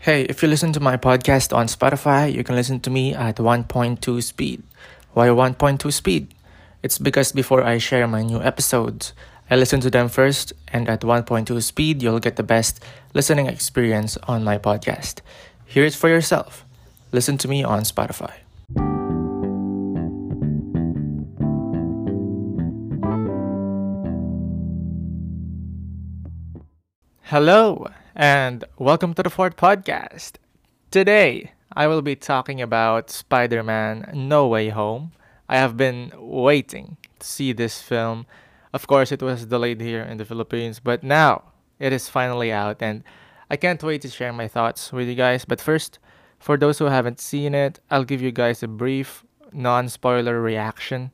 Hey, if you listen to my podcast on Spotify, you can listen to me at 1.2 speed. Why 1.2 speed? It's because before I share my new episodes, I listen to them first, and at 1.2 speed, you'll get the best listening experience on my podcast. Hear it for yourself. Listen to me on Spotify. Hello, and welcome to the Fourth Podcast. Today, I will be talking about Spider Man No Way Home. I have been waiting to see this film. Of course, it was delayed here in the Philippines, but now it is finally out, and I can't wait to share my thoughts with you guys. But first, for those who haven't seen it, I'll give you guys a brief, non spoiler reaction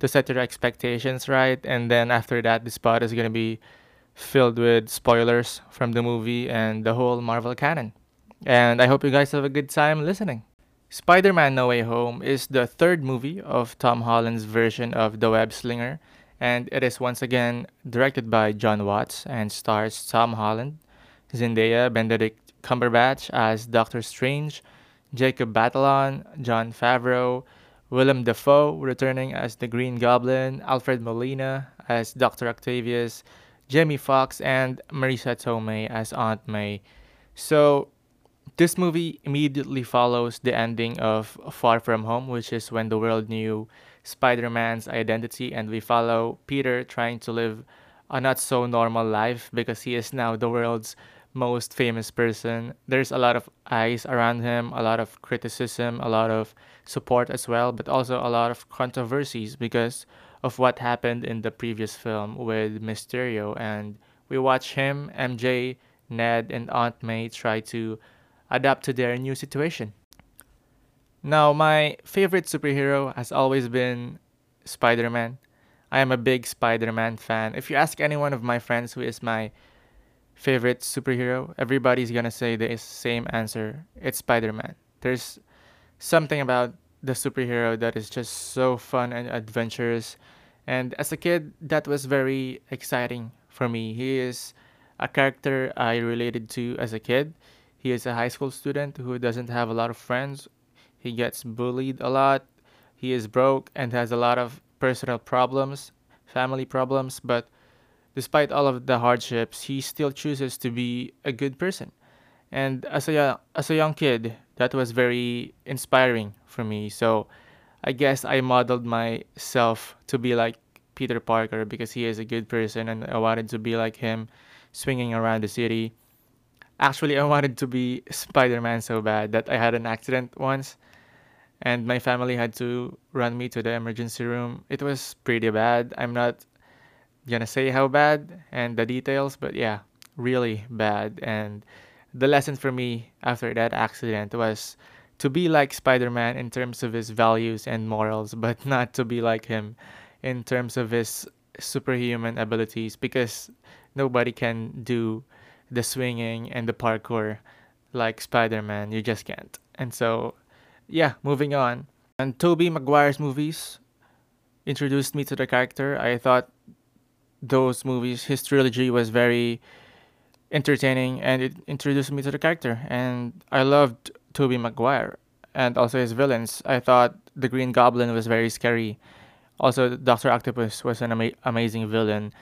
to set your expectations right, and then after that, the spot is gonna be filled with spoilers from the movie and the whole Marvel canon. And I hope you guys have a good time listening. Spider Man No Way Home is the third movie of Tom Holland's version of The Web Slinger, and it is once again directed by John Watts and stars Tom Holland, Zendaya, Benedict Cumberbatch as Doctor Strange, Jacob Batalon, Jon Favreau, Willem Dafoe returning as the Green Goblin, Alfred Molina as Dr. Octavius, Jamie Foxx and Marisa Tomei as Aunt May. So this movie immediately follows the ending of Far From Home, which is when the world knew Spider-Man's identity and we follow Peter trying to live a not so normal life because he is now the world's most famous person. There's a lot of eyes around him, a lot of criticism, a lot of support as well, but also a lot of controversies because of what happened in the previous film with Mysterio. And we watch him, MJ, Ned, and Aunt May try to adapt to their new situation. Now, my favorite superhero has always been Spider Man. I am a big Spider Man fan. If you ask any one of my friends who is my favorite superhero, everybody's gonna say the same answer. It's Spider Man. There's something about the superhero that is just so fun and adventurous. And as a kid, that was very exciting for me. He is a character I related to as a kid. He is a high school student who doesn't have a lot of friends. He gets bullied a lot. He is broke and has a lot of personal problems, family problems, but despite all of the hardships, he still chooses to be a good person. And as a as a young kid, that was very inspiring for me. So I guess I modeled myself to be like Peter Parker because he is a good person and I wanted to be like him swinging around the city. Actually, I wanted to be Spider Man so bad that I had an accident once and my family had to run me to the emergency room. It was pretty bad. I'm not gonna say how bad and the details, but yeah, really bad. And the lesson for me after that accident was to be like Spider Man in terms of his values and morals, but not to be like him in terms of his superhuman abilities because nobody can do the swinging and the parkour like Spider Man. You just can't. And so, yeah, moving on. And Tobey Maguire's movies introduced me to the character. I thought those movies, his trilogy was very entertaining and it introduced me to the character. And I loved Tobey Maguire and also his villains. I thought the Green Goblin was very scary. Also, Doctor Octopus was an ama- amazing villain.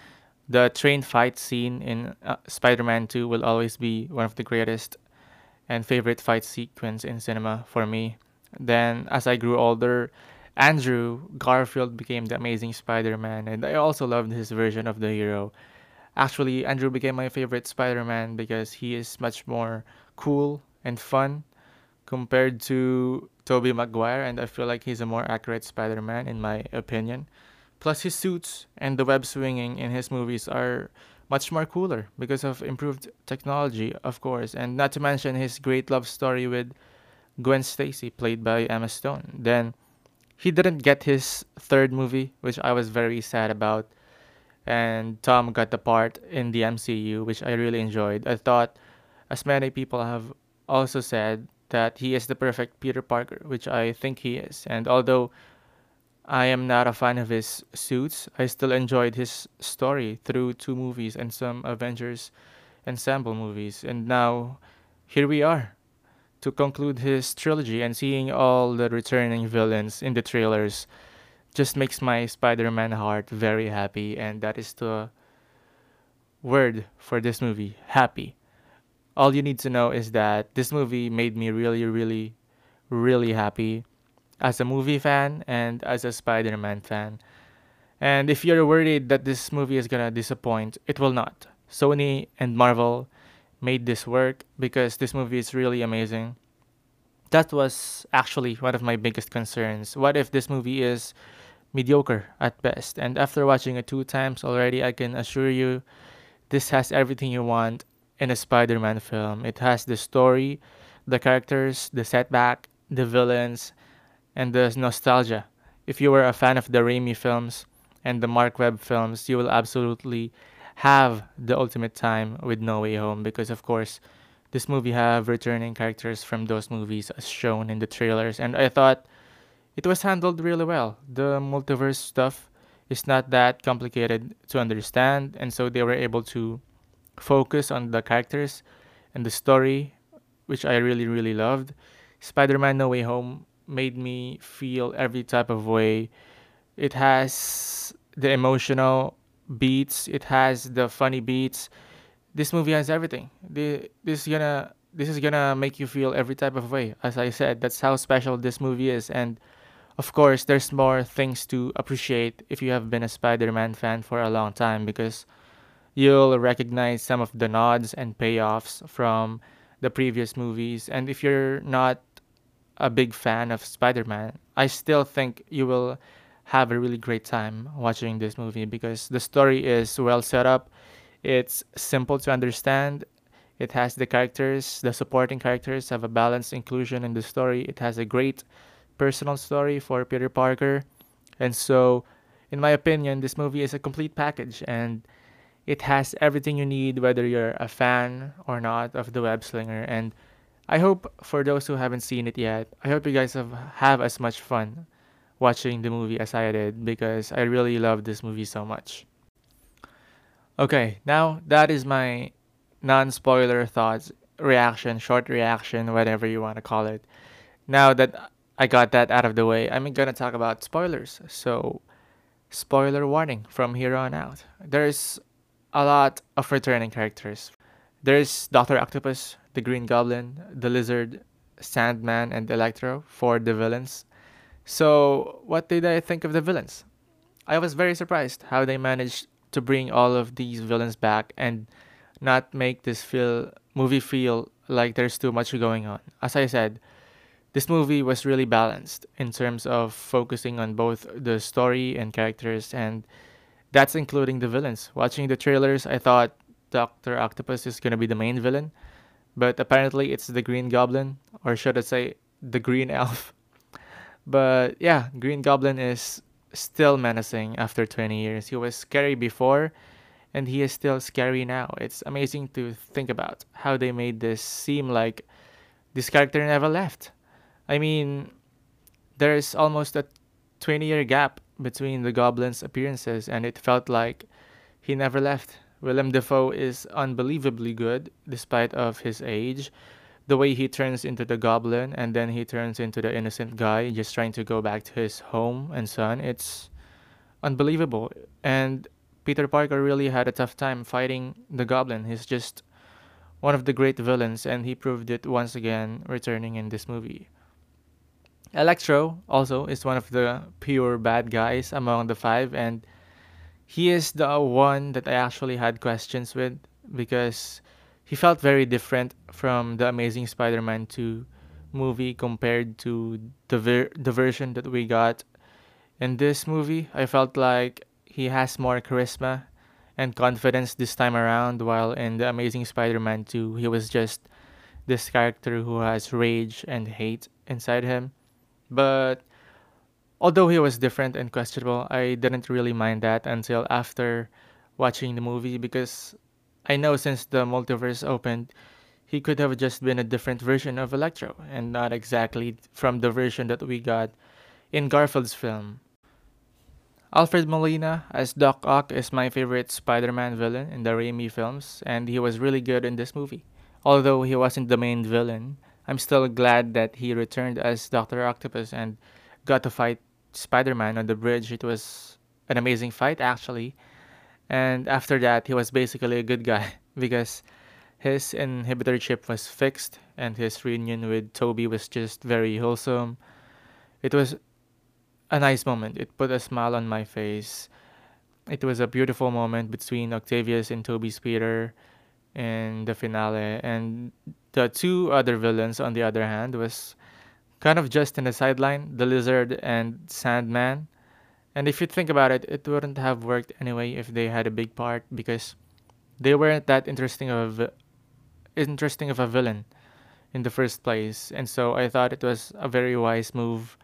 The train fight scene in uh, Spider-Man 2 will always be one of the greatest and favorite fight sequence in cinema for me. Then, as I grew older, Andrew Garfield became the amazing Spider-Man, and I also loved his version of the hero. Actually, Andrew became my favorite Spider-Man because he is much more cool and fun compared to Tobey Maguire, and I feel like he's a more accurate Spider-Man in my opinion. Plus, his suits and the web swinging in his movies are much more cooler because of improved technology, of course, and not to mention his great love story with Gwen Stacy, played by Emma Stone. Then he didn't get his third movie, which I was very sad about. And Tom got the part in the MCU, which I really enjoyed. I thought, as many people have also said, that he is the perfect Peter Parker, which I think he is. And although I am not a fan of his suits, I still enjoyed his story through two movies and some Avengers ensemble movies. And now here we are to conclude his trilogy and seeing all the returning villains in the trailers just makes my Spider-Man heart very happy and that is the word for this movie, happy. All you need to know is that this movie made me really really really happy as a movie fan and as a Spider-Man fan. And if you're worried that this movie is gonna disappoint, it will not. Sony and Marvel made this work because this movie is really amazing. That was actually one of my biggest concerns. What if this movie is mediocre at best? And after watching it two times already, I can assure you this has everything you want in a Spider Man film. It has the story, the characters, the setback, the villains, and the nostalgia. If you were a fan of the Raimi films and the Mark Webb films, you will absolutely have the ultimate time with No Way Home because of course this movie have returning characters from those movies as shown in the trailers and I thought it was handled really well. The multiverse stuff is not that complicated to understand and so they were able to focus on the characters and the story which I really really loved. Spider-Man No Way Home made me feel every type of way. It has the emotional beats, it has the funny beats. This movie has everything. This is gonna this is gonna make you feel every type of way. As I said, that's how special this movie is and of course there's more things to appreciate if you have been a Spider-Man fan for a long time because you'll recognize some of the nods and payoffs from the previous movies and if you're not a big fan of Spider Man, I still think you will have a really great time watching this movie because the story is well set up. It's simple to understand. It has the characters, the supporting characters have a balanced inclusion in the story. It has a great personal story for Peter Parker. And so, in my opinion, this movie is a complete package and it has everything you need, whether you're a fan or not of the web slinger. And I hope for those who haven't seen it yet, I hope you guys have, have as much fun watching the movie as I did because I really love this movie so much. Okay, now that is my non spoiler thoughts, reaction, short reaction, whatever you want to call it. Now that I got that out of the way, I'm gonna talk about spoilers. So, spoiler warning from here on out. There's a lot of returning characters. There's Dr. Octopus, the Green Goblin, the Lizard, Sandman, and Electro for the villains. So, what did I think of the villains? I was very surprised how they managed to bring all of these villains back and not make this feel movie feel like there's too much going on. As I said, this movie was really balanced in terms of focusing on both the story and characters and that's including the villains. Watching the trailers, I thought Dr. Octopus is to be the main villain but apparently it's the Green Goblin, or should I say, the Green Elf. But yeah, Green Goblin is still menacing after 20 years. He was scary before, and he is still scary now. It's amazing to think about how they made this seem like this character never left. I mean, there's almost a 20 year gap between the Goblin's appearances, and it felt like he never left. Willem Dafoe is unbelievably good despite of his age. The way he turns into the goblin and then he turns into the innocent guy just trying to go back to his home and son, it's unbelievable. And Peter Parker really had a tough time fighting the goblin. He's just one of the great villains and he proved it once again returning in this movie. Electro also is one of the pure bad guys among the five and he is the one that I actually had questions with because he felt very different from the Amazing Spider-Man 2 movie compared to the ver- the version that we got in this movie. I felt like he has more charisma and confidence this time around while in the Amazing Spider-Man 2 he was just this character who has rage and hate inside him. But although he was different and questionable, I didn't really mind that until after watching the movie because I know since the multiverse opened, he could have just been a different version of Electro and not exactly from the version that we got in Garfield's film. Alfred Molina as Doc Ock is my favorite Spider Man villain in the Raimi films, and he was really good in this movie. Although he wasn't the main villain, I'm still glad that he returned as Doctor Octopus and got to fight Spider-Man on the bridge. It was an amazing fight actually. And after that, he was basically a good guy because his inhibitor chip was fixed and his reunion with Tobey was just very wholesome. It was a nice moment. It put a smile on my face. It was a beautiful moment between Octavius and Tobey's Peter in the finale. And the two other villains, on the other hand, was kind of just in the sideline the Lizard and Sandman. And if you think about it, it wouldn't have worked anyway if they had a big part because they weren't that interesting of a, interesting of a villain in the first place. And so I thought it was a very wise move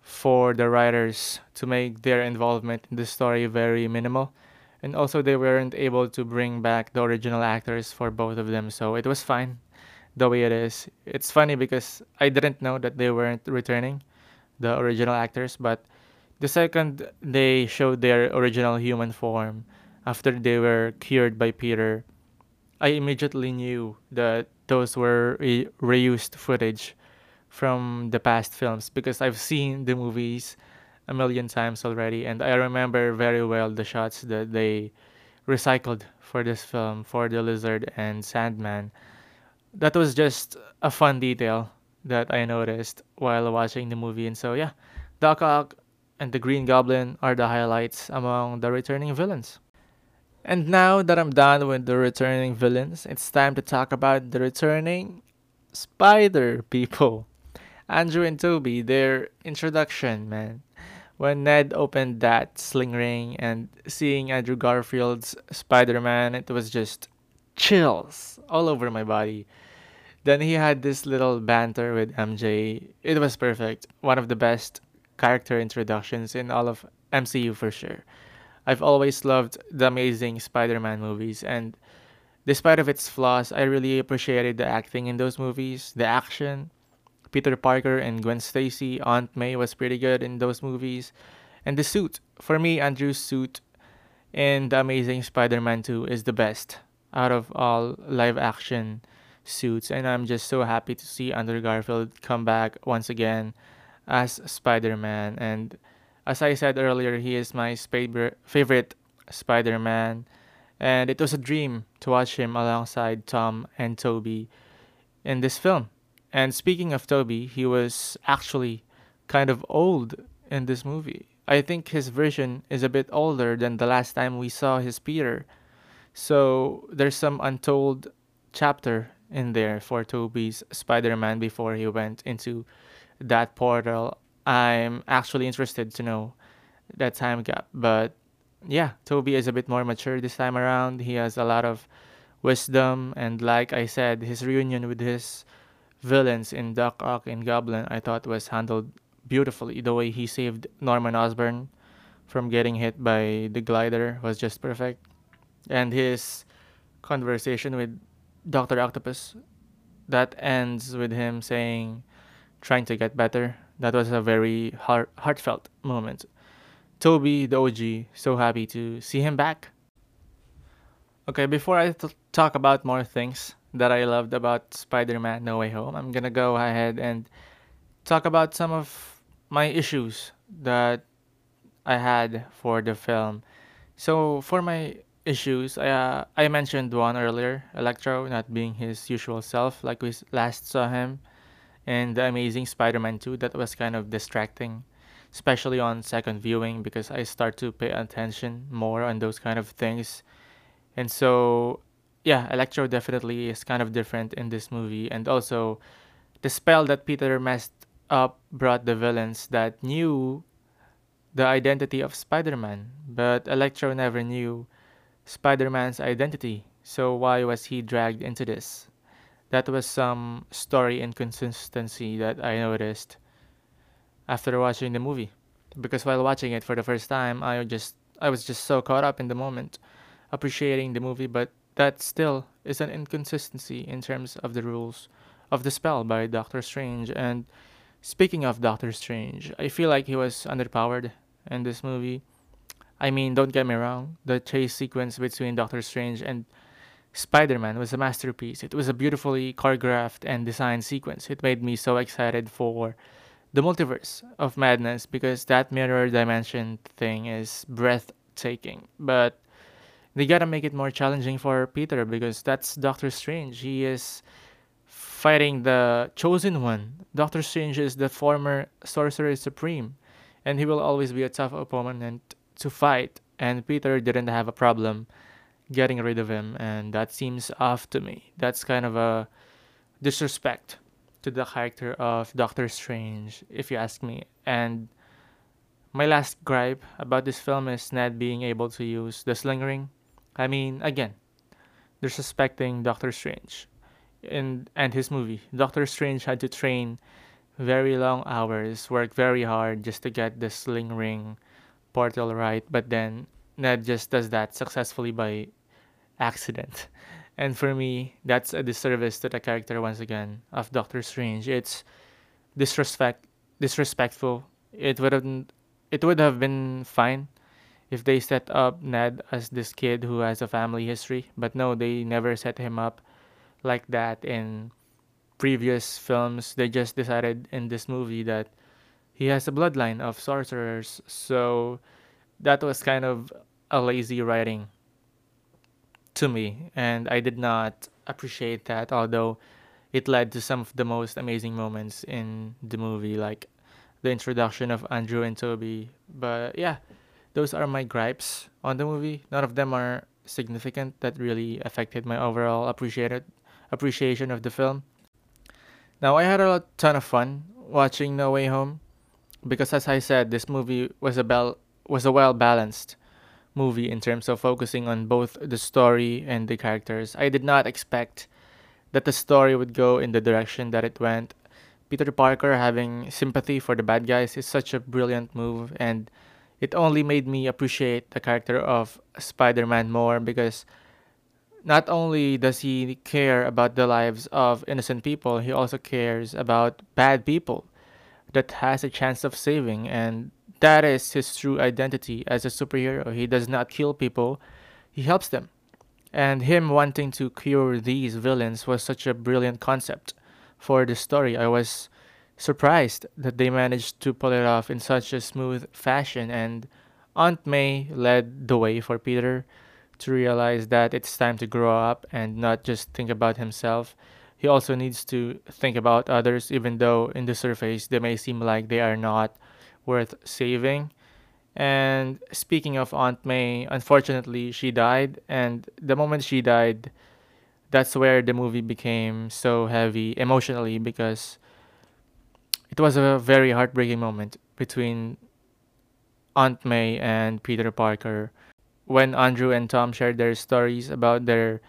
for the writers to make their involvement in the story very minimal. And also, they weren't able to bring back the original actors for both of them, so it was fine the way it is. It's funny because I didn't know that they weren't returning the original actors, but the second they showed their original human form after they were cured by Peter, I immediately knew that those were re- reused footage from the past films because I've seen the movies a million times already and I remember very well the shots that they recycled for this film for the lizard and Sandman. That was just a fun detail that I noticed while watching the movie and so yeah, Doc Ock and the Green Goblin are the highlights among the returning villains. And now that I'm done with the returning villains, it's time to talk about the returning spider people. Andrew and Tobey, their introduction, man. When Ned opened that sling ring and seeing Andrew Garfield's Spider Man, it was just chills all over my body. Then he had this little banter with MJ. It was perfect. One of the best character introductions in all of MCU for sure. I've always loved the amazing Spider-Man movies and despite of its flaws, I really appreciated the acting in those movies, the action. Peter Parker and Gwen Stacy, Aunt May was pretty good in those movies. And the suit, for me, Andrew's suit in The Amazing Spider-Man 2 is the best out of all live action suits and I'm just so happy to see Andrew Garfield come back once again as Spider-Man and as I said earlier, he is my favorite favorite Spider-Man, and it was a dream to watch him alongside Tom and Tobey in this film. And speaking of Tobey, he was actually kind of old in this movie. I think his version is a bit older than the last time we saw his Peter. So there's some untold chapter in there for Tobey's Spider-Man before he went into that portal I'm actually interested to know that time gap. But yeah, Tobey is a bit more mature this time around. He has a lot of wisdom, and like I said, his reunion with his villains in Doc Ock and Goblin, I thought was handled beautifully. The way he saved Norman Osborn from getting hit by the glider was just perfect, and his conversation with Doctor Octopus that ends with him saying, "Trying to get better." That was a very heart heartfelt moment. Tobey, the OG, so happy to see him back. Okay, before I t- talk about more things that I loved about Spider Man No Way Home, I'm gonna go ahead and talk about some of my issues that I had for the film. So, for my issues, I, uh, I mentioned one earlier Electro not being his usual self, like we last saw him and the Amazing Spider-Man 2 that was kind of distracting, especially on second viewing because I start to pay attention more on those kind of things. And so yeah, Electro definitely is kind of different in this movie and also the spell that Peter messed up brought the villains that knew the identity of Spider-Man, but Electro never knew Spider-Man's identity. So why was he dragged into this? that was some story inconsistency that I noticed after watching the movie. Because while watching it for the first time, I just I was just so caught up in the moment, appreciating the movie, but that still is an inconsistency in terms of the rules of the spell by Doctor Strange. And speaking of Doctor Strange, I feel like he was underpowered in this movie. I mean, don't get me wrong, the chase sequence between Doctor Strange and Spider Man was a masterpiece. It was a beautifully choreographed and designed sequence. It made me so excited for the multiverse of madness because that mirror dimension thing is breathtaking. But they gotta make it more challenging for Peter because that's Doctor Strange. He is fighting the chosen one. Doctor Strange is the former Sorcerer Supreme, and he will always be a tough opponent to fight. And Peter didn't have a problem getting rid of him, and that seems off to me. That's kind of a disrespect to the character of Doctor Strange, if you ask me. And my last gripe about this film is Ned being able to use the sling ring. I mean, again, disrespecting Doctor Strange in and his movie. Doctor Strange had to train very long hours, work very hard just to get the sling ring portal right, but then Ned just does that successfully by accident. And for me, that's a disservice to the character once again of Doctor Strange. It's disrespect disrespectful. It would have it would have been fine if they set up Ned as this kid who has a family history, but no, they never set him up like that in previous films. They just decided in this movie that he has a bloodline of sorcerers, so that was kind of a lazy writing to me, and I did not appreciate that, although it led to some of the most amazing moments in the movie, like the introduction of Andrew and Tobey. But yeah, those are my gripes on the movie. None of them are significant that really affected my overall appreciated appreciation of the film. Now I had a ton of fun watching No Way Home because as I said, this movie was a bel- was a well balanced movie in terms of focusing on both the story and the characters. I did not expect that the story would go in the direction that it went. Peter Parker having sympathy for the bad guys is such a brilliant move, and it only made me appreciate the character of Spider Man more because not only does he care about the lives of innocent people, he also cares about bad people that has a chance of saving and that is his true identity as a superhero. He does not kill people, he helps them. And him wanting to cure these villains was such a brilliant concept for the story. I was surprised that they managed to pull it off in such a smooth fashion, and Aunt May led the way for Peter to realize that it's time to grow up and not just think about himself. He also needs to think about others, even though in the surface they may seem like they are not worth saving. And speaking of Aunt May, unfortunately, she died. And the moment she died, that's where the movie became so heavy emotionally because it was a very heartbreaking moment between Aunt May and Peter Parker when Andrew and Tom shared their stories about their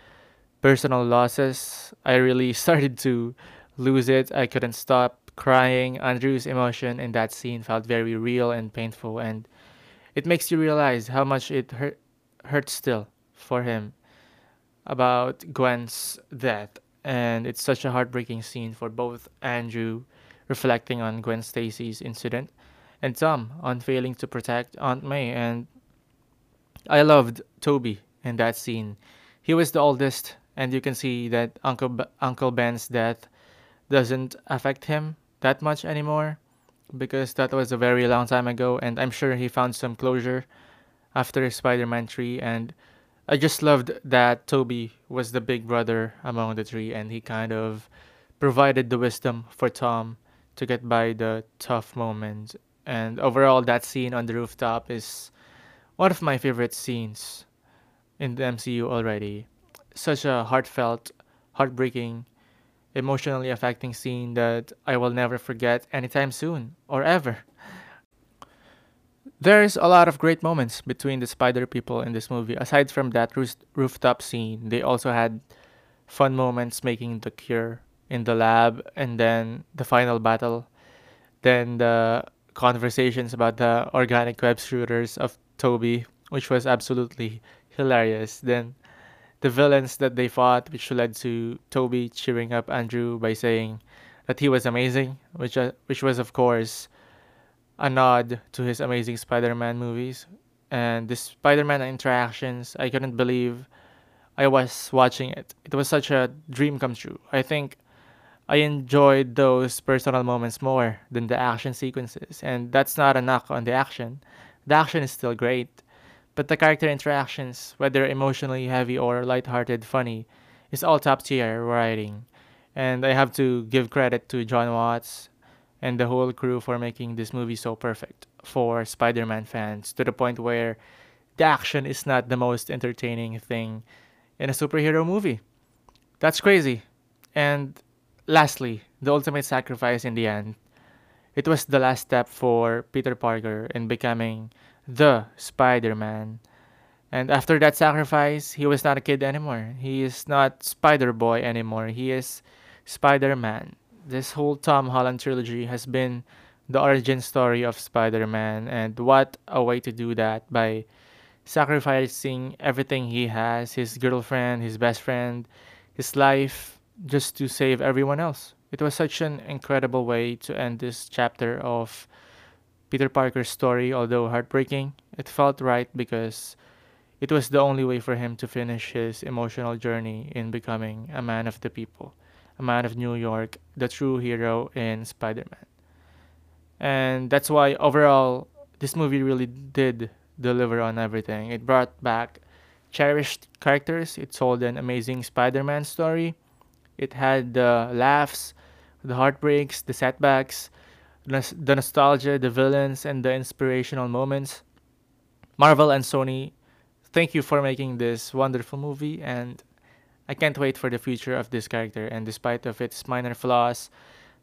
personal losses. I really started to lose it. I couldn't stop crying. Andrew's emotion in that scene felt very real and painful, and it makes you realize how much it hurt, hurts still for him about Gwen's death. And it's such a heartbreaking scene for both Andrew reflecting on Gwen Stacy's incident and Tom on failing to protect Aunt May. And I loved Tobey in that scene. He was the oldest, and you can see that Uncle B- Uncle Ben's death doesn't affect him that much anymore because that was a very long time ago and I'm sure he found some closure after Spider-Man 3 and I just loved that Tobey was the big brother among the three and he kind of provided the wisdom for Tom to get by the tough moments and overall that scene on the rooftop is one of my favorite scenes in the MCU already such a heartfelt heartbreaking emotionally affecting scene that I will never forget anytime soon or ever. There's a lot of great moments between the spider people in this movie. Aside from that roof- rooftop scene, they also had fun moments making the cure in the lab and then the final battle. Then the conversations about the organic web shooters of Tobey, which was absolutely hilarious. Then the villains that they fought, which led to Tobey cheering up Andrew by saying that he was amazing, which uh, which was of course a nod to his amazing Spider-Man movies. And the Spider-Man interactions, I couldn't believe I was watching it. It was such a dream come true. I think I enjoyed those personal moments more than the action sequences, and that's not a knock on the action. The action is still great, but the character interactions, whether emotionally heavy or lighthearted funny, is all top tier writing. And I have to give credit to John Watts and the whole crew for making this movie so perfect for Spider Man fans to the point where the action is not the most entertaining thing in a superhero movie. That's crazy. And lastly, the ultimate sacrifice in the end. It was the last step for Peter Parker in becoming the Spider Man. And after that sacrifice, he was not a kid anymore. He is not Spider Boy anymore. He is Spider Man. This whole Tom Holland trilogy has been the origin story of Spider Man, and what a way to do that by sacrificing everything he has his girlfriend, his best friend, his life just to save everyone else. It was such an incredible way to end this chapter of Peter Parker's story, although heartbreaking. It felt right because it was the only way for him to finish his emotional journey in becoming a man of the people, a man of New York, the true hero in Spider Man. And that's why overall, this movie really did deliver on everything. It brought back cherished characters, it told an amazing Spider Man story, it had the laughs, the heartbreaks, the setbacks, the nostalgia, the villains, and the inspirational moments. Marvel and Sony, thank you for making this wonderful movie, and I can't wait for the future of this character. And despite of its minor flaws,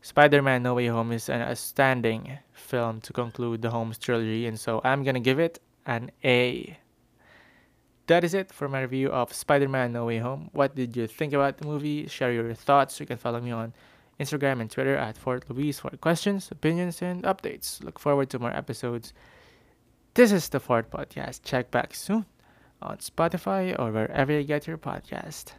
Spider-Man: No Way Home is an outstanding film to conclude the Holmes trilogy, and so I'm gonna give it an A. That is it for my review of Spider-Man: No Way Home. What did you think about the movie? Share your thoughts. You can follow me on Instagram and Twitter at Fourth Luis for questions, opinions, and updates. Look forward to more episodes. This is the Fourth Podcast. Check back soon on Spotify or wherever you get your podcast.